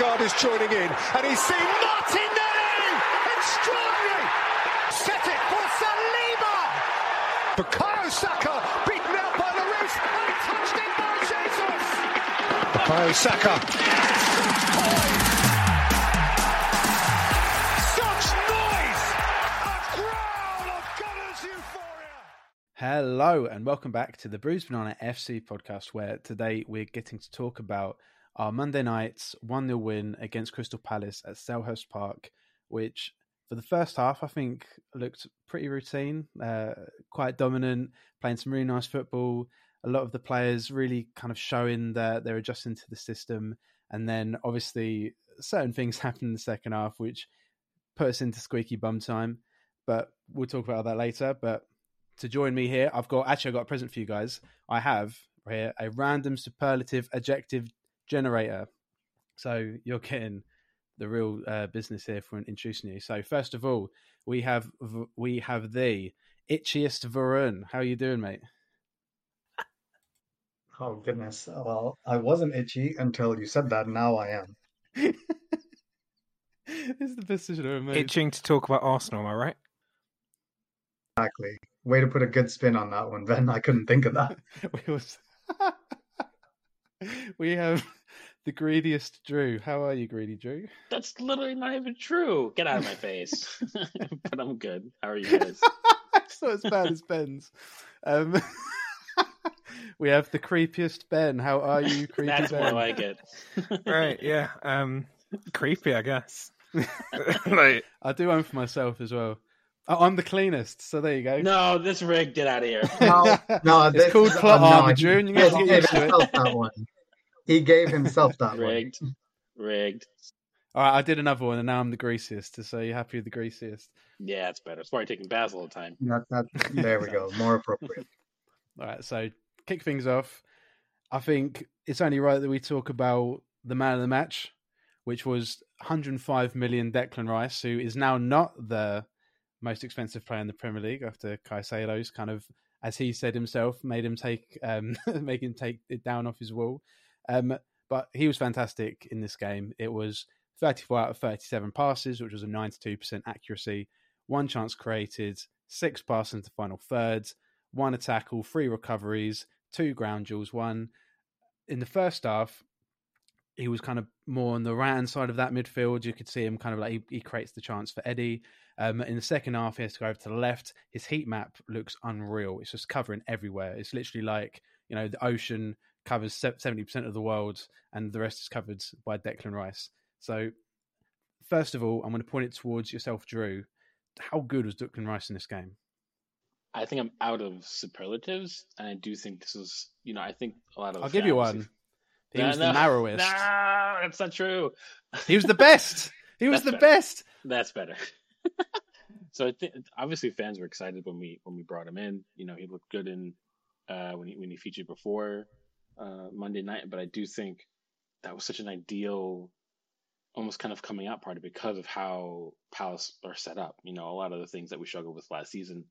Odegaard is joining in, and he's seen Martinelli! Extraordinary! Set it for Saliba! Bukayo Saka beaten out by Lloris and touched in by Jesus! Bukayo Saka. Such noise! A of Gunners euphoria! Hello and welcome back to the Bruised Banana FC podcast, where today we're getting to talk about our Monday night's 1 0 win against Crystal Palace at Selhurst Park, which for the first half I think looked pretty routine, uh, quite dominant, playing some really nice football. A lot of the players really kind of showing that they're adjusting to the system. And then obviously certain things happened in the second half, which put us into squeaky bum time. But we'll talk about that later. But to join me here, I've got actually I've got a present for you guys. I have here a random superlative adjective generator. So you're getting the real uh, business here for introducing you. So first of all, we have we have the itchiest Varun. How are you doing, mate? Oh goodness. Well, I wasn't itchy until you said that. Now I am. this is the best decision I've made. Itching to talk about Arsenal, am I right? Exactly. Way to put a good spin on that one, Ben. I couldn't think of that. we, was... we have the greediest Drew. How are you, greedy Drew? That's literally not even true. Get out of my face. but I'm good. How are you guys? it's not as bad as Ben's. Um, we have the creepiest Ben. How are you, creepy That's Ben? more like it. right, yeah. Um creepy, I guess. like I do one for myself as well. Oh, I'm the cleanest, so there you go. No, this rig, get out of here. No, no, It's this called is- plot no, armor, Drew, and you gave guys get used to it. that one. He gave himself that one. Rigged. Rigged. All right, I did another one, and now I'm the greasiest. So you're happy with the greasiest? Yeah, it's better. It's probably taking Baz all the time. That, that, there we go. More appropriate. All right, so kick things off. I think it's only right that we talk about the man of the match, which was 105 million Declan Rice, who is now not the most expensive player in the Premier League after Caicedo's kind of, as he said himself, made him take um, make him take it down off his wall. Um, but he was fantastic in this game. It was 34 out of 37 passes, which was a 92% accuracy, one chance created, six passes into final thirds, one tackle, three recoveries, two ground duels, one. In the first half, he was kind of more on the right hand side of that midfield. You could see him kind of like he, he creates the chance for Eddie. Um, in the second half, he has to go over to the left. His heat map looks unreal. It's just covering everywhere. It's literally like you know the ocean covers seventy percent of the world, and the rest is covered by Declan Rice. So, first of all, I'm going to point it towards yourself, Drew. How good was Declan Rice in this game? I think I'm out of superlatives, and I do think this is, you know, I think a lot of. I'll give you one. He No, was no, the narrowest. No, that's not true. He was the best. He was the better. best. That's better. so I think obviously fans were excited when we when we brought him in. You know, he looked good in uh, when he when he featured before uh, Monday night. But I do think that was such an ideal, almost kind of coming out party because of how Palace are set up. You know, a lot of the things that we struggled with last season,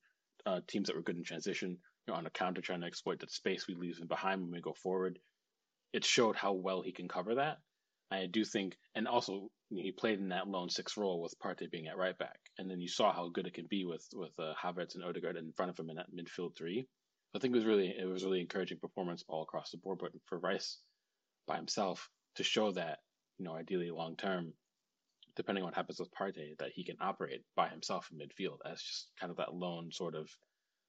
uh, teams that were good in transition, you know, on a counter trying to exploit that space we leave behind when we go forward. It showed how well he can cover that. I do think, and also he played in that lone six role with Partey being at right back, and then you saw how good it can be with with uh, Havertz and Odegaard in front of him in that midfield three. I think it was really it was really encouraging performance all across the board. But for Rice by himself to show that you know ideally long term, depending on what happens with Partey, that he can operate by himself in midfield as just kind of that lone sort of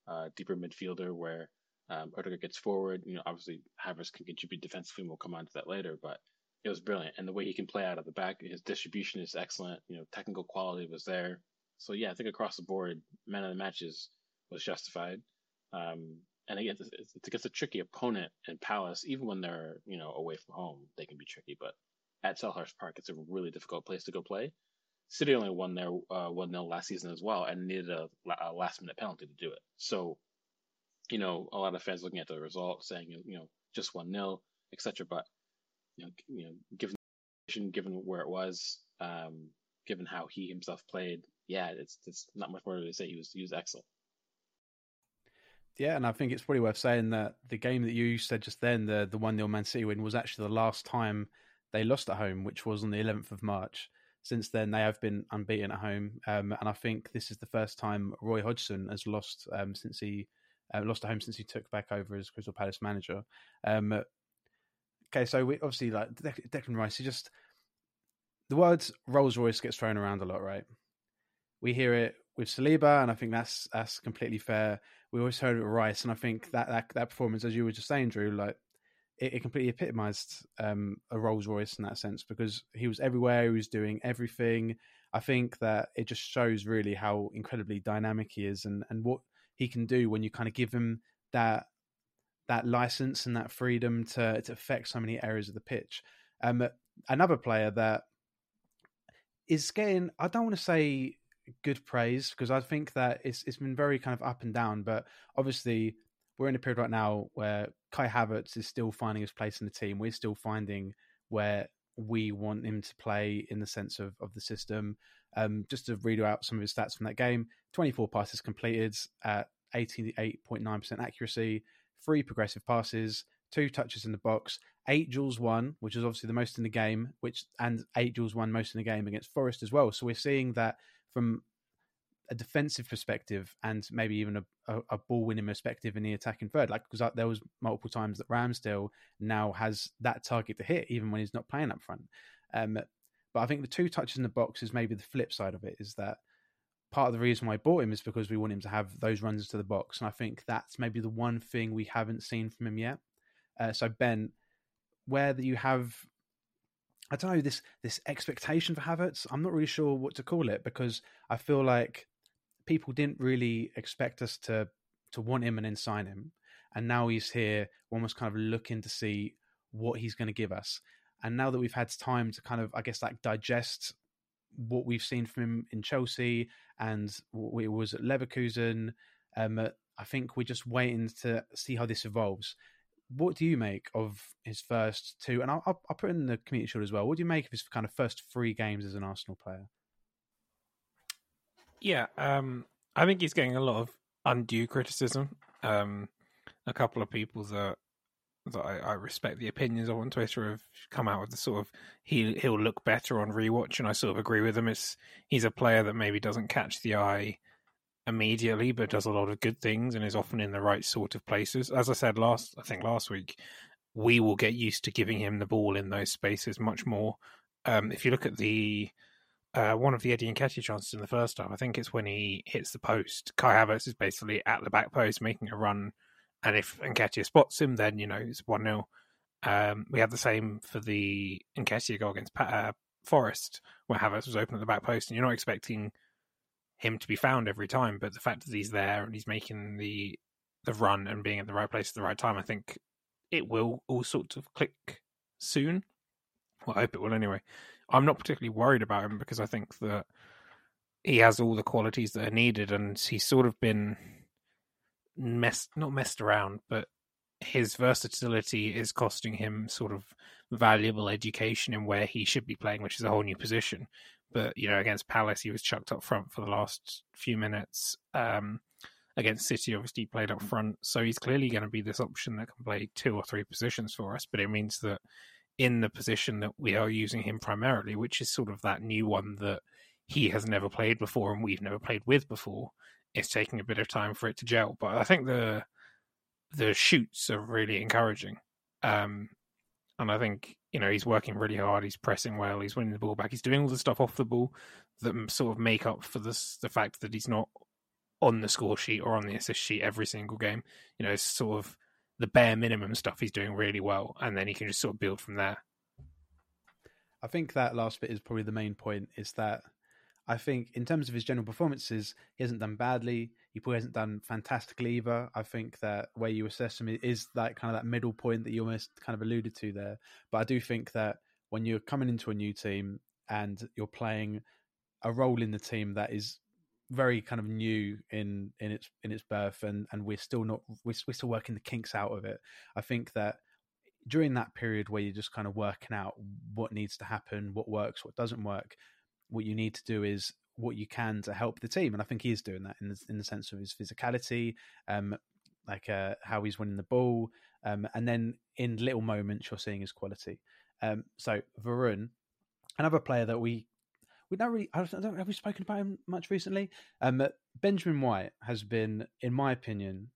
uh, deeper midfielder where um, Odegaard gets forward. You know, obviously Havertz can contribute defensively. and We'll come on to that later, but it was brilliant. And the way he can play out of the back, his distribution is excellent. You know, technical quality was there. So yeah, I think across the board, man of the matches was justified. Um, and again, it's, it's against a tricky opponent in Palace. Even when they're you know away from home, they can be tricky. But at Selhurst Park, it's a really difficult place to go play. City only won their uh, one 0 last season as well, and needed a, a last minute penalty to do it. So, you know, a lot of fans looking at the result, saying you know just one 0 etc. But you know, you know, given given where it was, um, given how he himself played, yeah, it's it's not much more to say. He was he was excellent. Yeah, and I think it's probably worth saying that the game that you said just then, the the one 0 Man City win, was actually the last time they lost at home, which was on the 11th of March. Since then, they have been unbeaten at home, um, and I think this is the first time Roy Hodgson has lost um, since he uh, lost at home since he took back over as Crystal Palace manager. Um, okay, so we obviously like Declan Rice. He just the words Rolls Royce gets thrown around a lot, right? We hear it with Saliba, and I think that's that's completely fair. We always heard it with Rice, and I think that that, that performance, as you were just saying, Drew, like it, it completely epitomised um, a Rolls Royce in that sense because he was everywhere, he was doing everything. I think that it just shows really how incredibly dynamic he is, and and what he can do when you kind of give him that that license and that freedom to to affect so many areas of the pitch. Um, another player that is getting, I don't want to say good praise because I think that it's it's been very kind of up and down. But obviously, we're in a period right now where Kai Havertz is still finding his place in the team. We're still finding where we want him to play in the sense of, of the system. Um, just to read out some of his stats from that game 24 passes completed at 88.9% accuracy, three progressive passes, two touches in the box, eight duels won, which is obviously the most in the game, which and eight duels won most in the game against Forest as well. So we're seeing that from a defensive perspective and maybe even a, a, a ball winning perspective in the attacking third. Like because there was multiple times that Ramsdale now has that target to hit even when he's not playing up front. Um, but I think the two touches in the box is maybe the flip side of it. Is that part of the reason why I bought him is because we want him to have those runs to the box, and I think that's maybe the one thing we haven't seen from him yet. Uh, so Ben, where that you have I don't know this this expectation for Havertz. I'm not really sure what to call it because I feel like people didn't really expect us to to want him and then sign him, and now he's here, We're almost kind of looking to see what he's going to give us. And now that we've had time to kind of, I guess, like digest what we've seen from him in Chelsea and what it was at Leverkusen, um, I think we're just waiting to see how this evolves what do you make of his first two? And I'll, I'll, put in the community shield as well. What do you make of his kind of first three games as an Arsenal player? Yeah, um, I think he's getting a lot of undue criticism. Um, a couple of people that that I, I, respect the opinions of on Twitter have come out with the sort of he he'll look better on rewatch, and I sort of agree with them. It's he's a player that maybe doesn't catch the eye immediately, but does a lot of good things and is often in the right sort of places. As I said last, I think last week, we will get used to giving him the ball in those spaces much more. Um, if you look at the uh, one of the Eddie Nketiah chances in the first half, I think it's when he hits the post. Kai Havertz is basically at the back post making a run, and if Nketiah spots him, then you know it's one 0 um, We had the same for the Nketiah goal against uh, Forest, where Havertz was open at the back post, and you're not expecting him to be found every time. But the fact that he's there and he's making the the run and being at the right place at the right time, I think it will all sorts of click soon. Well, I hope it will anyway. I'm not particularly worried about him because I think that he has all the qualities that are needed, and he's sort of been messed not messed around, but his versatility is costing him sort of valuable education in where he should be playing, which is a whole new position. But you know, against Palace, he was chucked up front for the last few minutes. Um, against City, obviously, he played up front, so he's clearly going to be this option that can play two or three positions for us. But it means that in the position that we are using him primarily, which is sort of that new one that he has never played before and we've never played with before, it's taking a bit of time for it to gel. But I think the the shoots are really encouraging. Um, and I think you know he's working really hard. He's pressing well. He's winning the ball back. He's doing all the stuff off the ball that sort of make up for this the fact that he's not on the score sheet or on the assist sheet every single game. You know, it's sort of the bare minimum stuff he's doing really well, and then he can just sort of build from there. I think that last bit is probably the main point. Is that I think in terms of his general performances, he hasn't done badly. He probably hasn't done fantastically either. I think that where you assess him is that kind of that middle point that you almost kind of alluded to there. But I do think that when you're coming into a new team and you're playing a role in the team that is very kind of new in in its in its birth and and we're still not we're, we're still working the kinks out of it i think that during that period where you're just kind of working out what needs to happen what works what doesn't work what you need to do is what you can to help the team, and I think he is doing that in the, in the sense of his physicality, um, like uh, how he's winning the ball, um, and then in little moments you're seeing his quality. Um, so Varun, another player that we we don't really I don't, have we spoken about him much recently. Um, Benjamin White has been, in my opinion,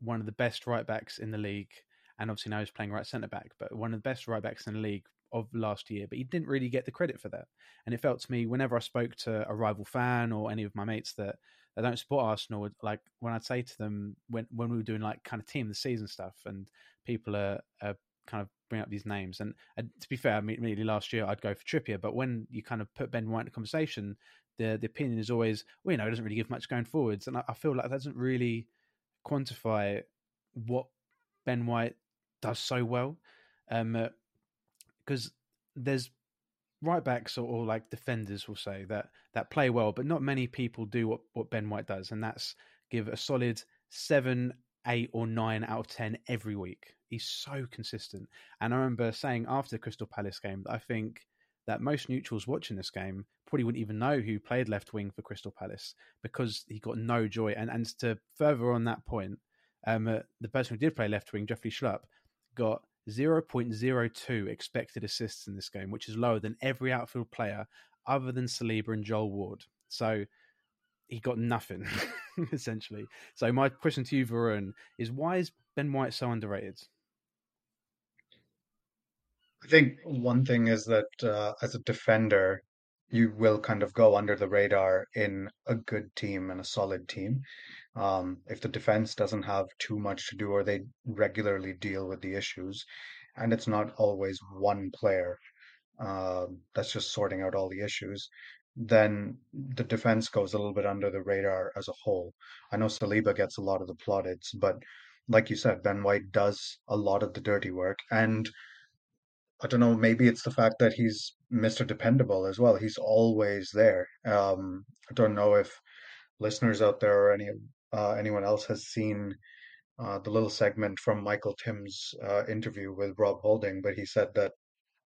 one of the best right backs in the league, and obviously now he's playing right centre back, but one of the best right backs in the league of last year. But he didn't really get the credit for that, and it felt to me whenever I spoke to a rival fan or any of my mates that they don't support Arsenal, like when I'd say to them when when we were doing like kind of team of the season stuff, and people are, are kind of bring up these names. And, and to be fair, I mean, immediately last year I'd go for Trippier, but when you kind of put Ben White in the conversation, the the opinion is always, well, you know, it doesn't really give much going forwards, and I, I feel like that doesn't really quantify what Ben White does so well, um, because there's right backs or, or, like defenders will say that that play well, but not many people do what what Ben White does, and that's give a solid seven, eight, or nine out of ten every week. He's so consistent, and I remember saying after the Crystal Palace game that I think that most neutrals watching this game probably wouldn't even know who played left wing for Crystal Palace because he got no joy. And and to further on that point, um, uh, the person who did play left wing, Jeffrey Schlupp, got 0.02 expected assists in this game, which is lower than every outfield player other than Saliba and Joel Ward. So he got nothing, essentially. So my question to you, Varun, is why is Ben White so underrated? I think one thing is that uh, as a defender, you will kind of go under the radar in a good team and a solid team. Um, if the defense doesn't have too much to do or they regularly deal with the issues, and it's not always one player uh, that's just sorting out all the issues, then the defense goes a little bit under the radar as a whole. I know Saliba gets a lot of the plaudits, but like you said, Ben White does a lot of the dirty work. And I don't know, maybe it's the fact that he's Mr. Dependable as well. He's always there. Um, I don't know if listeners out there or any uh, anyone else has seen uh, the little segment from Michael Tim's uh, interview with Rob Holding, but he said that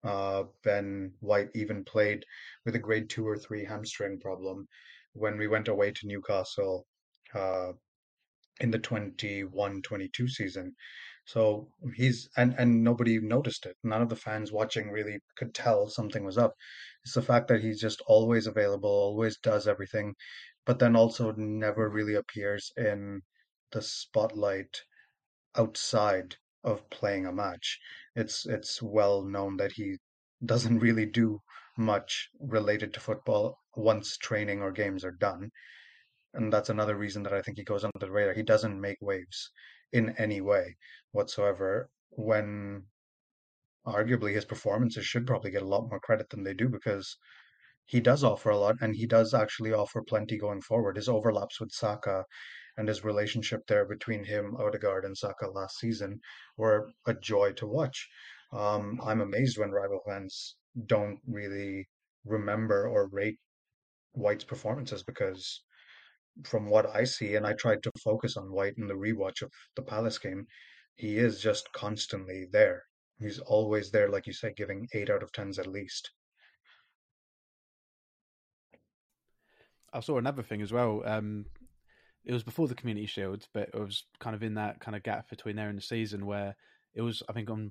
uh, Ben White even played with a grade two or three hamstring problem when we went away to Newcastle uh, in the 21-22 season. So he's and and nobody noticed it. None of the fans watching really could tell something was up. It's the fact that he's just always available, always does everything, but then also never really appears in the spotlight outside of playing a match. It's it's well known that he doesn't really do much related to football once training or games are done. And that's another reason that I think he goes under the radar. He doesn't make waves in any way whatsoever when arguably his performances should probably get a lot more credit than they do because he does offer a lot and he does actually offer plenty going forward. His overlaps with Saka and his relationship there between him, Odegaard, and Saka last season were a joy to watch. Um, I'm amazed when rival fans don't really remember or rate White's performances because from what I see, and I tried to focus on White in the rewatch of the Palace game, he is just constantly there. He's always there, like you say, giving eight out of tens at least. I saw another thing as well. Um, it was before the Community Shield, but it was kind of in that kind of gap between there and the season where it was, I think, on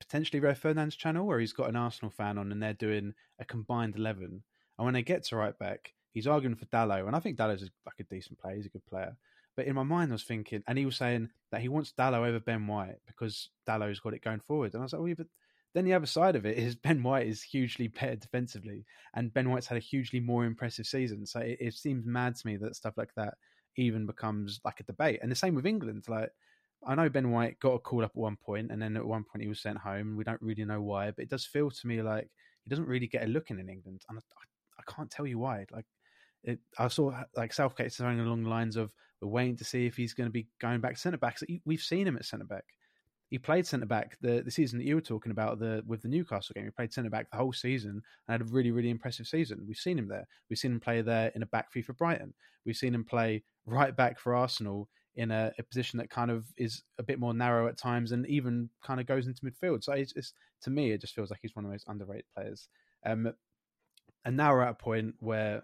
potentially Rio Ferdinand's channel where he's got an Arsenal fan on and they're doing a combined 11. And when they get to right back, he's arguing for Dalot. And I think Dalot's like a decent player, he's a good player. But in my mind, I was thinking, and he was saying that he wants Dalot over Ben White because Dalot's got it going forward. And I was like, well, yeah, but then the other side of it is Ben White is hugely better defensively, and Ben White's had a hugely more impressive season. So it, it seems mad to me that stuff like that even becomes like a debate. And the same with England. Like I know Ben White got a call up at one point, and then at one point he was sent home. We don't really know why, but it does feel to me like he doesn't really get a look in in England, and I, I can't tell you why. Like it, I saw like Southgate saying along the lines of we're waiting to see if he's going to be going back to centre back. So we've seen him at centre back. He played centre back the, the season that you were talking about the with the Newcastle game. He played centre back the whole season and had a really really impressive season. We've seen him there. We've seen him play there in a back three for Brighton. We've seen him play right back for Arsenal in a, a, position that kind of is a bit more narrow at times and even kind of goes into midfield. So it's, it's to me, it just feels like he's one of the most underrated players. Um, and now we're at a point where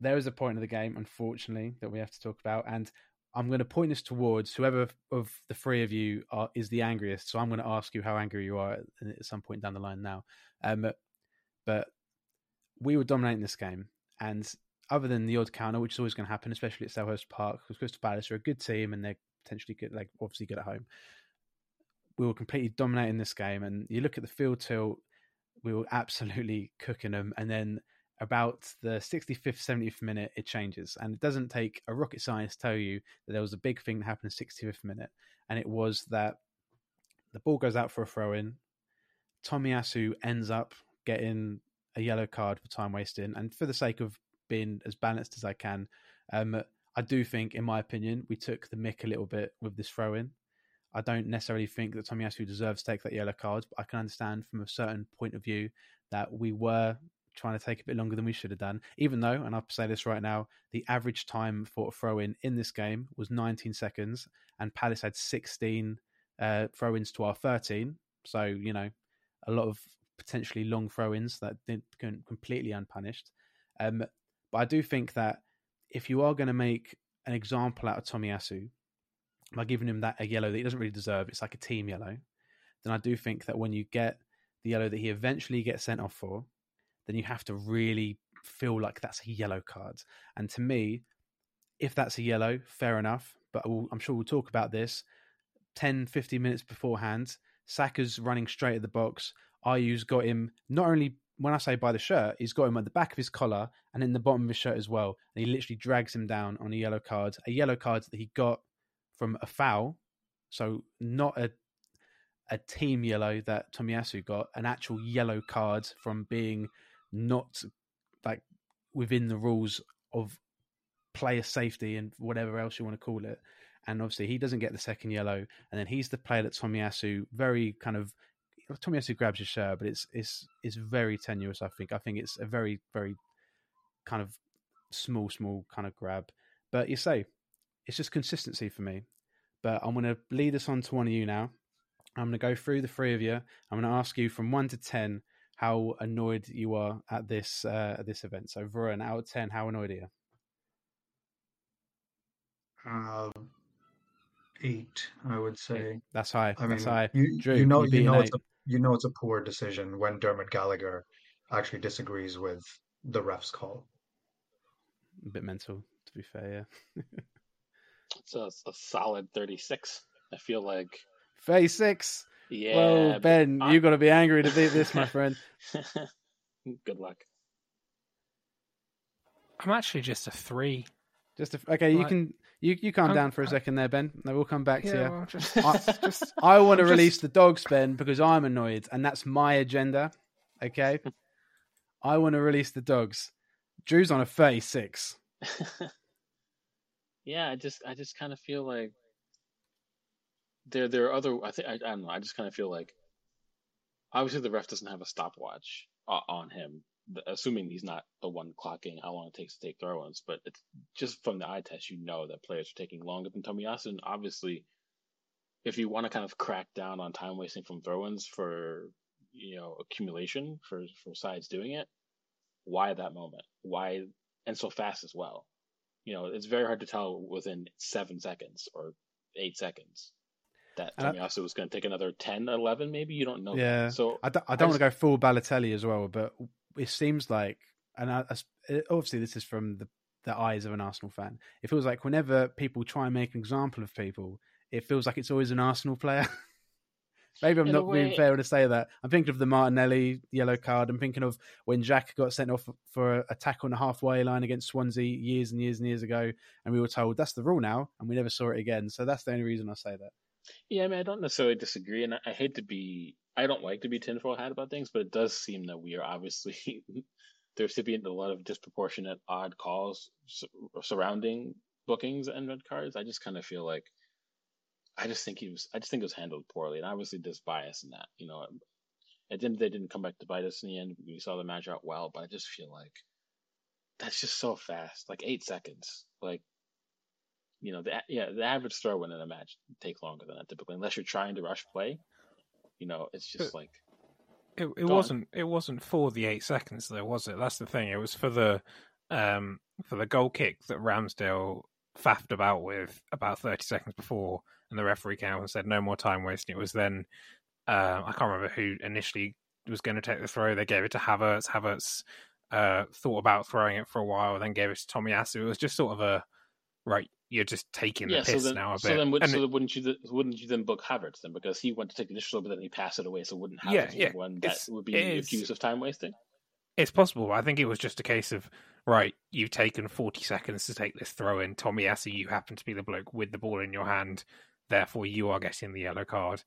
there is a point of the game, unfortunately, that we have to talk about. And I'm going to point this towards whoever of the three of you are, is the angriest. So I'm going to ask you how angry you are at, some point down the line now. Um, but we were dominating this game, and other than the odd counter, which is always going to happen, especially at Selhurst Park, because Crystal Palace are a good team and they're potentially good, like obviously good at home. We were completely dominating this game, and you look at the field tilt, we were absolutely cooking them, and then about the 65th, 70th minute, it changes. And it doesn't take a rocket science to tell you that there was a big thing that happened in the 65th minute. And it was that the ball goes out for a throw in. Tomiyasu ends up getting a yellow card for time wasting. And for the sake of being as balanced as I can, um, I do think, in my opinion, we took the mick a little bit with this throw in. I don't necessarily think that Tomiyasu deserves to take that yellow card, but I can understand from a certain point of view that we were trying to take a bit longer than we should have done. Even though, and I'll say this right now, the average time for a throw in in this game was 19 seconds, and Palace had 16 uh, throw ins to our 13. So, you know, a lot of potentially long throw ins that didn't completely unpunished. Um, but I do think that if you are going to make an example out of Tomiyasu by giving him that a yellow that he doesn't really deserve, it's like a team yellow, then I do think that when you get the yellow that he eventually gets sent off for, then you have to really feel like that's a yellow card. And to me, if that's a yellow, fair enough. But we'll, I'm sure we'll talk about this 10, 15 minutes beforehand. Saka's running straight at the box. Ayew's got him not only when I say by the shirt, he's got him at the back of his collar and in the bottom of his shirt as well. And he literally drags him down on a yellow card, a yellow card that he got from a foul. So not a a team yellow that Tomiyasu got, an actual yellow card from being not like within the rules of player safety and whatever else you want to call it. And obviously, he doesn't get the second yellow, and then he's the player that Tomiyasu very kind of Tomiyasu grabs his shirt, but it's it's it's very tenuous. I think. I think it's a very very kind of small small kind of grab. But you say it's just consistency for me. But I'm going to lead us on to one of you now. I'm going to go through the three of you. I'm going to ask you from one to ten how annoyed you are at this uh, at this event. So, Varun, out of ten, how annoyed are you? Uh, eight, I would say. That's high. I That's mean, high. you, Drew, you know, you you know, it's a, you know, it's a poor decision when Dermot Gallagher actually disagrees with the ref's call. A bit mental, to be fair. Yeah. It's a, a solid 36. I feel like. 36. Yeah. well, Ben, I- you got to be angry to beat this, my friend. Good luck. I'm actually just a three. Just a, okay, you can you you calm I'm- down for a second there, Ben. No, we'll come back to you. well, just, I- just I want to I'm release the dogs, Ben, because I'm annoyed, and that's my agenda. Okay, I want to release the dogs. Drew's on a 36. yeah, I just I just kind of feel like there there are other I think I, I don't know I just kind of feel like obviously the ref doesn't have a stopwatch uh, on him assuming he's not the one clocking how long it takes to take throw-ins but it's just from the eye test you know that players are taking longer than Tomiyasu and obviously if you want to kind of crack down on time wasting from throw-ins for you know accumulation for for sides doing it why that moment? Why and so fast as well? You know, it's very hard to tell within seven seconds or eight seconds that And I- was going to take another 10, 11, maybe. You don't know. that. Yeah. So I don't, I don't I want to go full Balotelli as well, but it seems like, and I, obviously this is from the, the eyes of an Arsenal fan. It feels like whenever people try and make an example of people, it feels like it's always an Arsenal player. Maybe I'm In not being way- fair to say that. I'm thinking of the Martinelli yellow card. I'm thinking of when Jack got sent off for a tackle on the halfway line against Swansea years and years and years ago, and we were told that's the rule now, and we never saw it again. So that's the only reason I say that. Yeah, I mean, I don't necessarily disagree, and I, I hate to be. I don't like to be tinfoil hat about things, but it does seem that we are obviously the recipient of a lot of disproportionate, odd calls su- surrounding bookings and red cards. I just kind of feel like, I just think he was. I just think it was handled poorly, and obviously there's bias in that. You know, um, at the end they didn't come back to bite us in the end. We saw the match out well, but I just feel like that's just so fast, like eight seconds, like you know, the yeah, the average throw in in a match take longer than that typically, unless you're trying to rush play. You know, it's just But- like It, it Go on. wasn't. It wasn't for the eight seconds, though, was it? That's the thing. It was for the um for the goal kick that Ramsdale faffed about with about 30 seconds before, and the referee came out and said no more time wasting. It was then uh, I can't remember who initially was going to take the throw. They gave it to Havertz. Havertz uh, thought about throwing it for a while, then gave it to Tommy Tomiyasu. It was just sort of a right. You're just taking Yeah, the so piss then, now a bit. so then, would, And so it- then wouldn't you th- wouldn't you then book Havertz then because he went to take the initial, but then he passed it away, so wouldn't Havertz Yeah, be yeah, one that it's- would be it is- accused of time wasting? It's possible. I think it was just a case of right. You've taken forty seconds to take this throw in. Tommy Tomiyasu, you happen to be the bloke with the ball in your hand, therefore you are getting the yellow card.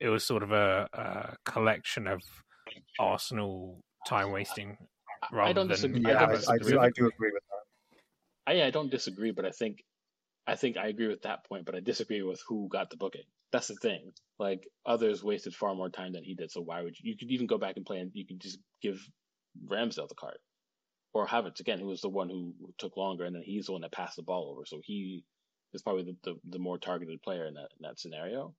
It was sort of a, a collection of Arsenal time wasting. I Rather don't than disagree. Yeah, I I, don't I do. I do agree with that. I, I don't disagree, but I think I think I agree with that point, but I disagree with who got the booking. That's the thing. Like others wasted far more time than he did, so why would you? You could even go back and play, and you could just give Ramsdale the card, or Havertz again, who was the one who took longer, and then he's the one that passed the ball over. So he is probably the, the, the more targeted player in that in that scenario.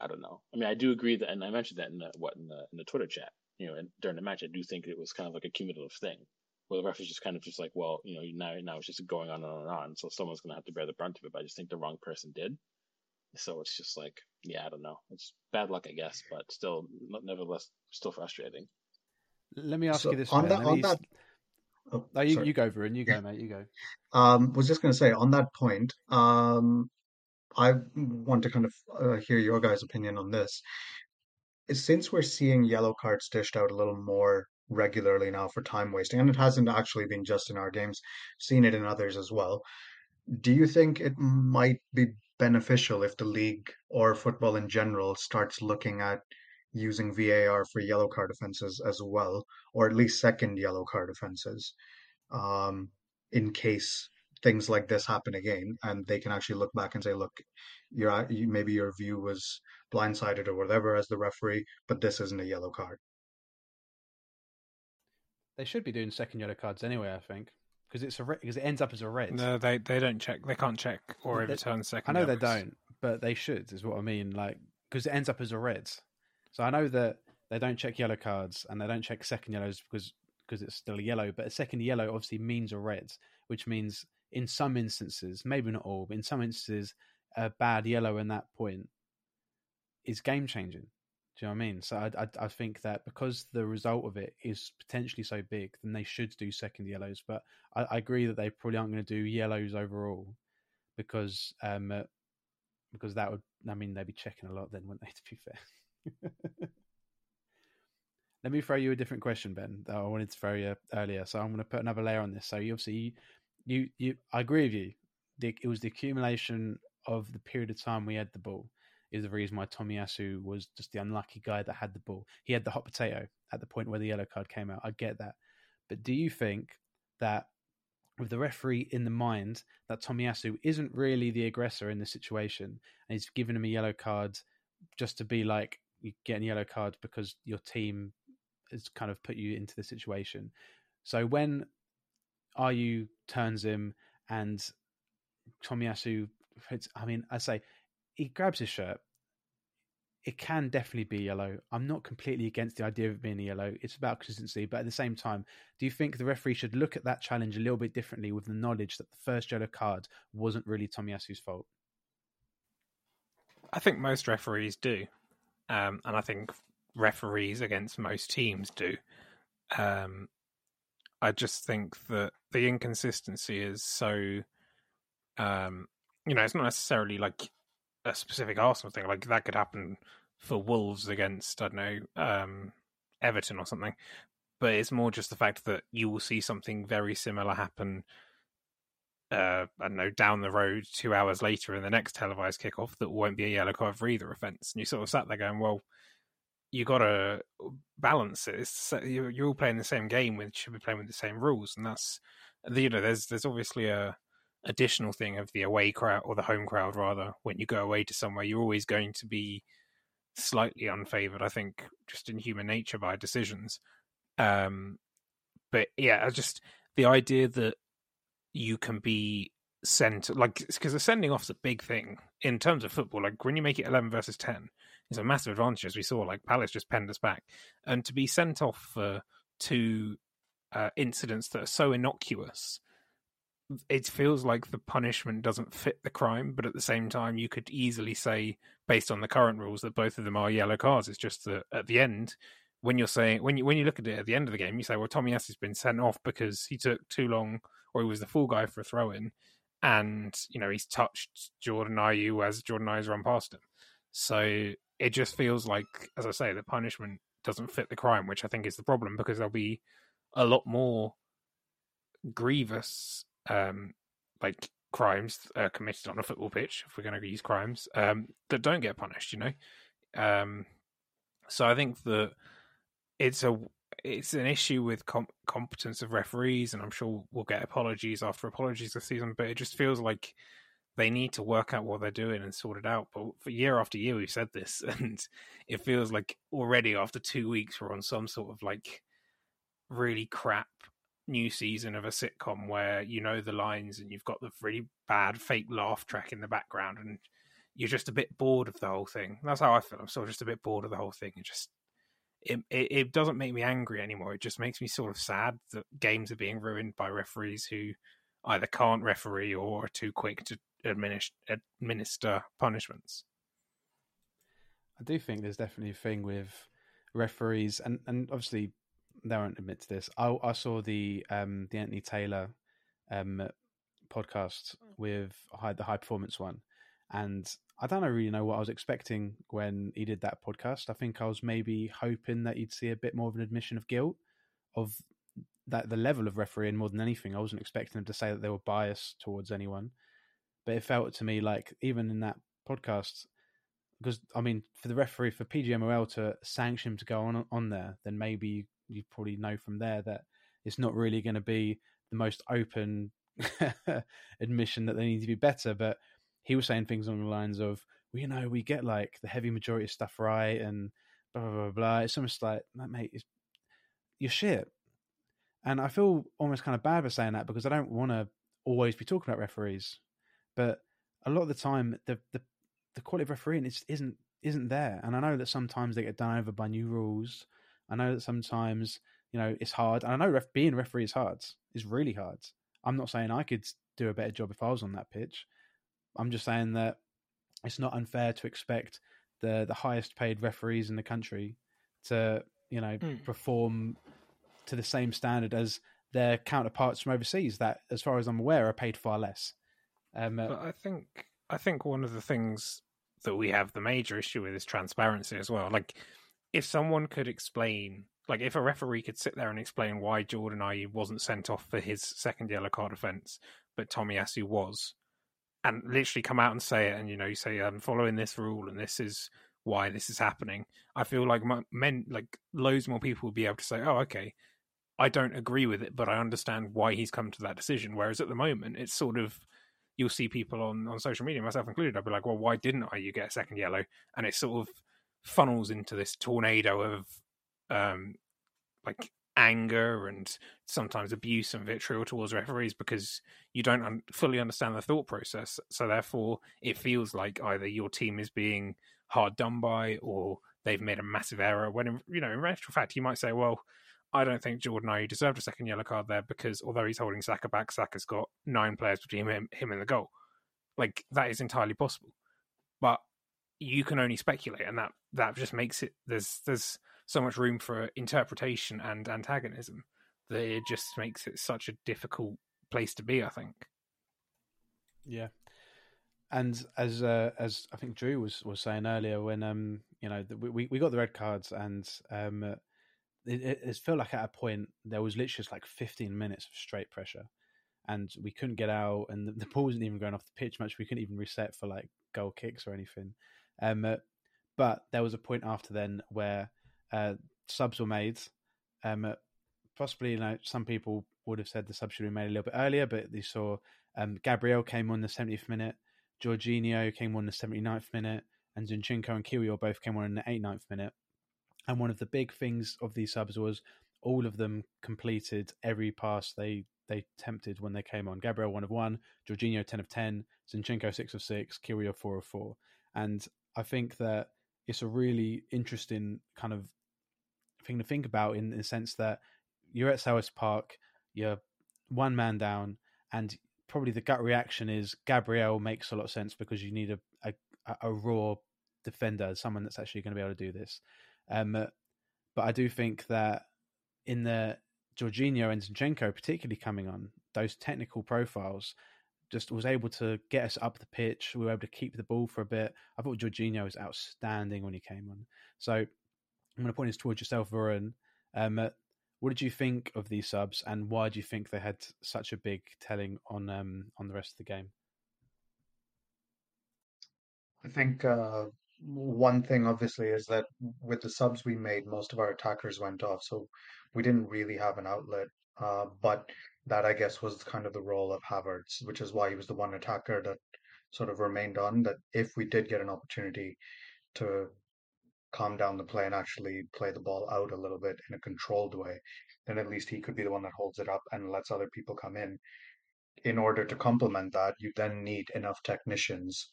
I don't know. I mean, I do agree that, and I mentioned that in the what in the in the Twitter chat. You know, and during the match, I do think it was kind of like a cumulative thing where the ref is just kind of just like, well, you know, now now it's just going on and on and on. So someone's gonna have to bear the brunt of it. But I just think the wrong person did. So it's just like, yeah, I don't know. It's bad luck, I guess, but still, nevertheless, still frustrating. Let me ask So you this. on that, on that. Oh, No, you, you go, Varun. You go, mate. You go. Um, was just going to say on that point, um, I want to kind of uh, hear your guys' opinion on this. Since we're seeing yellow cards dished out a little more regularly now for time wasting, and it hasn't actually been just in our games, seen it in others as well. Do you think it might be beneficial if the league or football in general starts looking at using VAR for yellow card offenses as well, or at least second yellow card offenses, um, in case things like this happen again, and they can actually look back and say, "Look, you, maybe your view was blindsided or whatever as the referee, but this isn't a yellow card." They should be doing second yellow cards anyway. I think because it's a because it ends up as a red. No, they they don't check. They can't check or They- overturn I second. know they don't, but they should. Is what I mean. Like because it ends up as a red. So I know that they don't check yellow cards and they don't check second yellows because because it's still a yellow. But a second yellow obviously means a red, which means in some instances, maybe not all, but in some instances, a bad yellow in that point is game changing. Do you know what I mean? So I, I I think that because the result of it is potentially so big, then they should do second yellows. But I, I agree that they probably aren't going to do yellows overall because um uh, because that would I mean they'd be checking a lot then, wouldn't they? To be fair. Let me throw you a different question, Ben. That I wanted to throw you earlier. So I'm going to put another layer on this. So you obviously you you, I agree with you. The, it was the accumulation of the period of time we had the ball is the reason why Tomiyasu was just the unlucky guy that had the ball. He had the hot potato at the point where the yellow card came out. I get that. But do you think that with the referee in the mind that Tomiyasu isn't really the aggressor in the situation and he's given him a yellow card just to be like you get a yellow card because your team has kind of put you into the situation. So when Ayew turns him and Tomiyasu I mean, I say he grabs his shirt. It can definitely be yellow. I'm not completely against the idea of it being yellow. It's about consistency, but at the same time, do you think the referee should look at that challenge a little bit differently with the knowledge that the first yellow card wasn't really Tomiyasu's fault? I think most referees do, um, and I think referees against most teams do. Um, I just think that the inconsistency is so, um, you know, it's not necessarily like a specific Arsenal thing. Like that could happen for Wolves against I don't know um, Everton or something, but it's more just the fact that you will see something very similar happen uh, I don't know, down the road two hours later in the next televised kickoff that won't be a yellow card for either offence. And you sort of sat there going, well, you got to balance it. You're all playing the same game, which should be playing with the same rules, and that's you know, there's there's obviously a additional thing of the away crowd or the home crowd rather. When you go away to somewhere, you're always going to be slightly unfavored. I think just in human nature by decisions. Um, but yeah, I just the idea that you can be sent like because the sending off's a big thing in terms of football. Like when you make it eleven versus ten, it's a massive advantage. As we saw, like Palace just penned us back, and to be sent off for two uh, incidents that are so innocuous it feels like the punishment doesn't fit the crime, but at the same time, you could easily say, based on the current rules, that both of them are yellow cards. It's just that at the end, when you're saying when you when you look at it at the end of the game, you say, well, Tomiyasu's been sent off because he took too long, or he was the full guy for a throw in, and you know he's touched Jordan Ayew as Jordan Ayew's run past him. So it just feels like, as I say, the punishment doesn't fit the crime, which I think is the problem because there'll be a lot more grievous um, like crimes uh, committed on a football pitch, if we're going to use crimes, um, that don't get punished. You know, um, so I think that it's a it's an issue with com- competence of referees, and I'm sure we'll get apologies after apologies this season. But it just feels like they need to work out what they're doing and sort it out. But for year after year, we've said this, and it feels like already after two weeks, we're on some sort of like really crap new season of a sitcom where you know the lines and you've got the really bad fake laugh track in the background and you're just a bit bored of the whole thing. That's how I feel. I'm sort of just a bit bored of the whole thing. It just it, it, it doesn't make me angry anymore. It just makes me sort of sad that games are being ruined by referees who either can't referee or are too quick to administer, administer punishments. I do think there's definitely a thing with referees, and, and obviously they won't admit to this. I, I saw the um, the Anthony Taylor um, podcast with high, the high performance one, and I don't really know what I was expecting when he did that podcast. I think I was maybe hoping that you'd see a bit more of an admission of guilt of that the level of refereeing more than anything. I wasn't expecting them to say that they were biased towards anyone, but it felt to me like even in that podcast, because I mean, for the referee for PGMOL to sanction him to go on on there, then maybe you probably know from there that it's not really going to be the most open admission that they need to be better. But he was saying things along the lines of, well, you know, we get like the heavy majority of stuff right and blah, blah, blah, blah. It's almost like, mate, it's, you're shit. And I feel almost kind of bad for saying that because I don't want to always be talking about referees. But a lot of the time, the, the, the quality of refereeing is, isn't isn't there. And I know that sometimes they get done over by new rules I know that sometimes you know it's hard, and I know ref- being a referee is hard. It's really hard. I'm not saying I could do a better job if I was on that pitch. I'm just saying that it's not unfair to expect the the highest paid referees in the country to you know mm. perform to the same standard as their counterparts from overseas that as far as i'm aware are paid far less um, uh, but i think i think one of the things that we have the major issue with is transparency as well like if someone could explain, like if a referee could sit there and explain why Jordan Ayew wasn't sent off for his second yellow card offence, but Tomiyasu was, and literally come out and say it, and you know, you say, "I'm following this rule, and this is why this is happening." I feel like men, like loads more people would be able to say, "Oh, okay." I don't agree with it, but I understand why he's come to that decision. Whereas at the moment, it's sort of you'll see people on, on social media, myself included. I'll be like, well, why didn't I? You get a second yellow, and it's sort of funnels into this tornado of um, like anger and sometimes abuse and vitriol towards referees because you don't un- fully understand the thought process. So therefore, it feels like either your team is being hard done by or they've made a massive error. When you know, in actual fact, you might say, "Well, I don't think Jordan Ayew deserved a second yellow card there because although he's holding Saka back, Saka's got nine players between him, him and the goal. Like that is entirely possible. But you can only speculate, and that that just makes it there's there's so much room for interpretation and antagonism that it just makes it such a difficult place to be. I think. Yeah, and as uh, as I think Drew was was saying earlier, when um you know we we got the red cards and um it, it felt like at a point there was literally just like 15 minutes of straight pressure and we couldn't get out and the, the ball wasn't even going off the pitch much we couldn't even reset for like goal kicks or anything um, uh, but there was a point after then where uh, subs were made. Um, uh, possibly, you know, some people would have said the subs should be made a little bit earlier, but they saw um, Gabriel came on the 70th minute, Jorginho came on the 79th minute, and Zinchenko and Kiwior both came on in the 89th minute. And one of the big things of these subs was all of them completed every pass they they attempted when they came on. Gabriel one of one, Jorginho ten of ten, Zinchenko six of six, Kiwior four of four. And I think that it's a really interesting kind of thing to think about in, in the sense that you're at Selhurst Park, you're one man down, and probably the gut reaction is Gabriel makes a lot of sense because you need a a, a raw defender, someone that's actually going to be able to do this. Um, but I do think that in the Jorginho and Zinchenko, particularly coming on, those technical profiles just was able to get us up the pitch. We were able to keep the ball for a bit. I thought Jorginho was outstanding when he came on. So I'm going to point this towards yourself, Varun. Um, what did you think of these subs, and why do you think they had such a big telling on um, on the rest of the game? I think uh, one thing obviously is that with the subs we made, most of our attackers went off, so we didn't really have an outlet. Uh, but that I guess was kind of the role of Havertz, which is why he was the one attacker that sort of remained on. That if we did get an opportunity to calm down the play and actually play the ball out a little bit in a controlled way, then at least he could be the one that holds it up and lets other people come in. In order to complement that, you then need enough technicians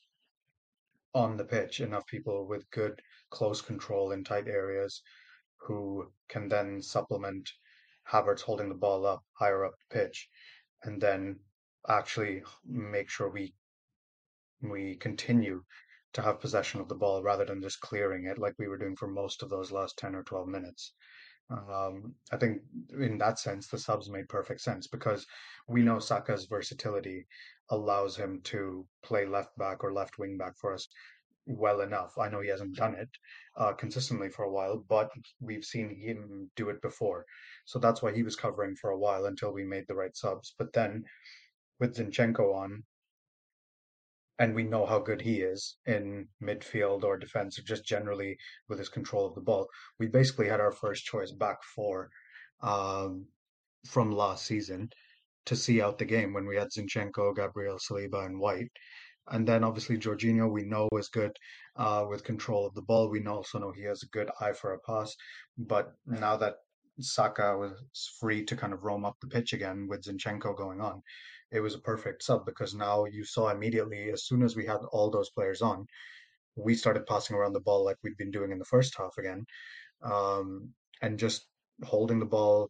on the pitch, enough people with good close control in tight areas who can then supplement Havertz holding the ball up higher up the pitch, and then actually make sure we we continue to have possession of the ball rather than just clearing it like we were doing for most of those last 10 or 12 minutes. Um, I think in that sense, the subs made perfect sense because we know Saka's versatility allows him to play left back or left wing back for us well enough. I know he hasn't done it uh, consistently for a while, but we've seen him do it before. So that's why he was covering for a while until we made the right subs. But then with Zinchenko on, and we know how good he is in midfield or defense, or just generally with his control of the ball. We basically had our first choice back four um, from last season to see out the game when we had Zinchenko, Gabriel Saliba, and White. And then obviously Jorginho, we know is good uh, with control of the ball. We also know he has a good eye for a pass. But now that Saka was free to kind of roam up the pitch again with Zinchenko going on, it was a perfect sub because now you saw immediately as soon as we had all those players on, we started passing around the ball like we'd been doing in the first half again, um, and just holding the ball,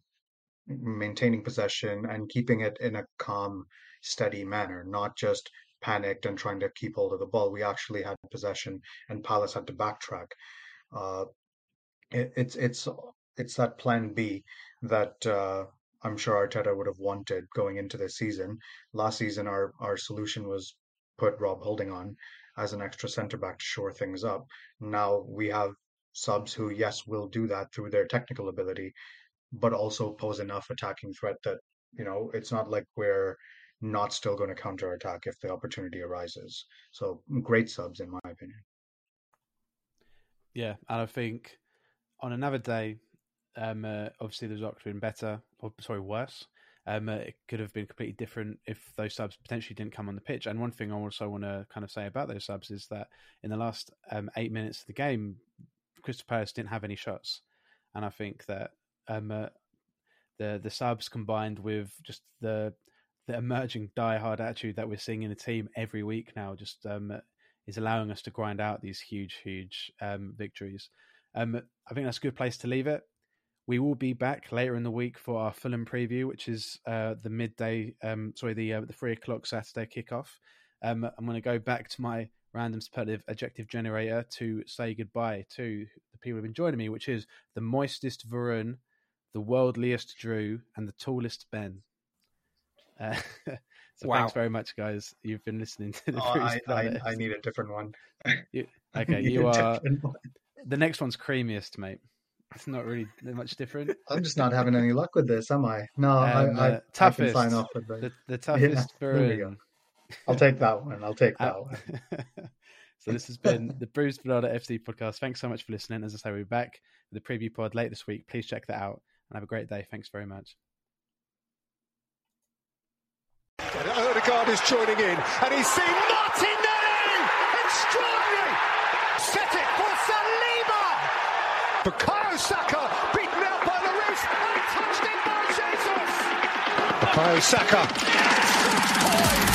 maintaining possession, and keeping it in a calm, steady manner, not just panicked and trying to keep hold of the ball. We actually had possession, and Palace had to backtrack. Uh, it, it's it's it's that plan B that uh, I'm sure Arteta would have wanted going into this season. Last season, our our solution was put Rob Holding on as an extra centre back to shore things up. Now we have subs who, yes, will do that through their technical ability, but also pose enough attacking threat that you know it's not like we're not still going to counter attack if the opportunity arises. So great subs, in my opinion. Yeah, and I think on another day, um, uh, obviously the result could have been better, or sorry, worse. Um, uh, it could have been completely different if those subs potentially didn't come on the pitch. And one thing I also want to kind of say about those subs is that in the last um, eight minutes of the game, Crystal Palace didn't have any shots, and I think that um, uh, the the subs combined with just the the emerging die-hard attitude that we're seeing in the team every week now just um, is allowing us to grind out these huge, huge um, victories. Um, I think that's a good place to leave it. We will be back later in the week for our Fulham preview, which is uh, the midday, um, sorry, the uh, the three o'clock Saturday kickoff. Um, I'm going to go back to my random superlative adjective generator to say goodbye to the people who've been joining me, which is the moistest Varun, the worldliest Drew, and the tallest Ben. Uh, so Wow. thanks very much, guys. You've been listening to the Oh, I, I, I need a different one. You- okay, you are the next one's creamiest, mate. It's not really much different. I'm just not having any luck with this, am I? No, Um, I, I, uh, I toughest. sign off with. The, the toughest there we I'll take that one. I'll take that Uh, one. so this has been the Bruised Banana FC podcast. Thanks so much for listening. As I say, we'll be back with the preview pod late this week. Please check that out and have a great day. Thanks very much. And Odegaard is joining in, and he's seen Martinelli! Extraordinary! Set it for Saliba! Bukayo Saka beaten out by Lloris and touched in by Jesus! Bukayo Saka oh,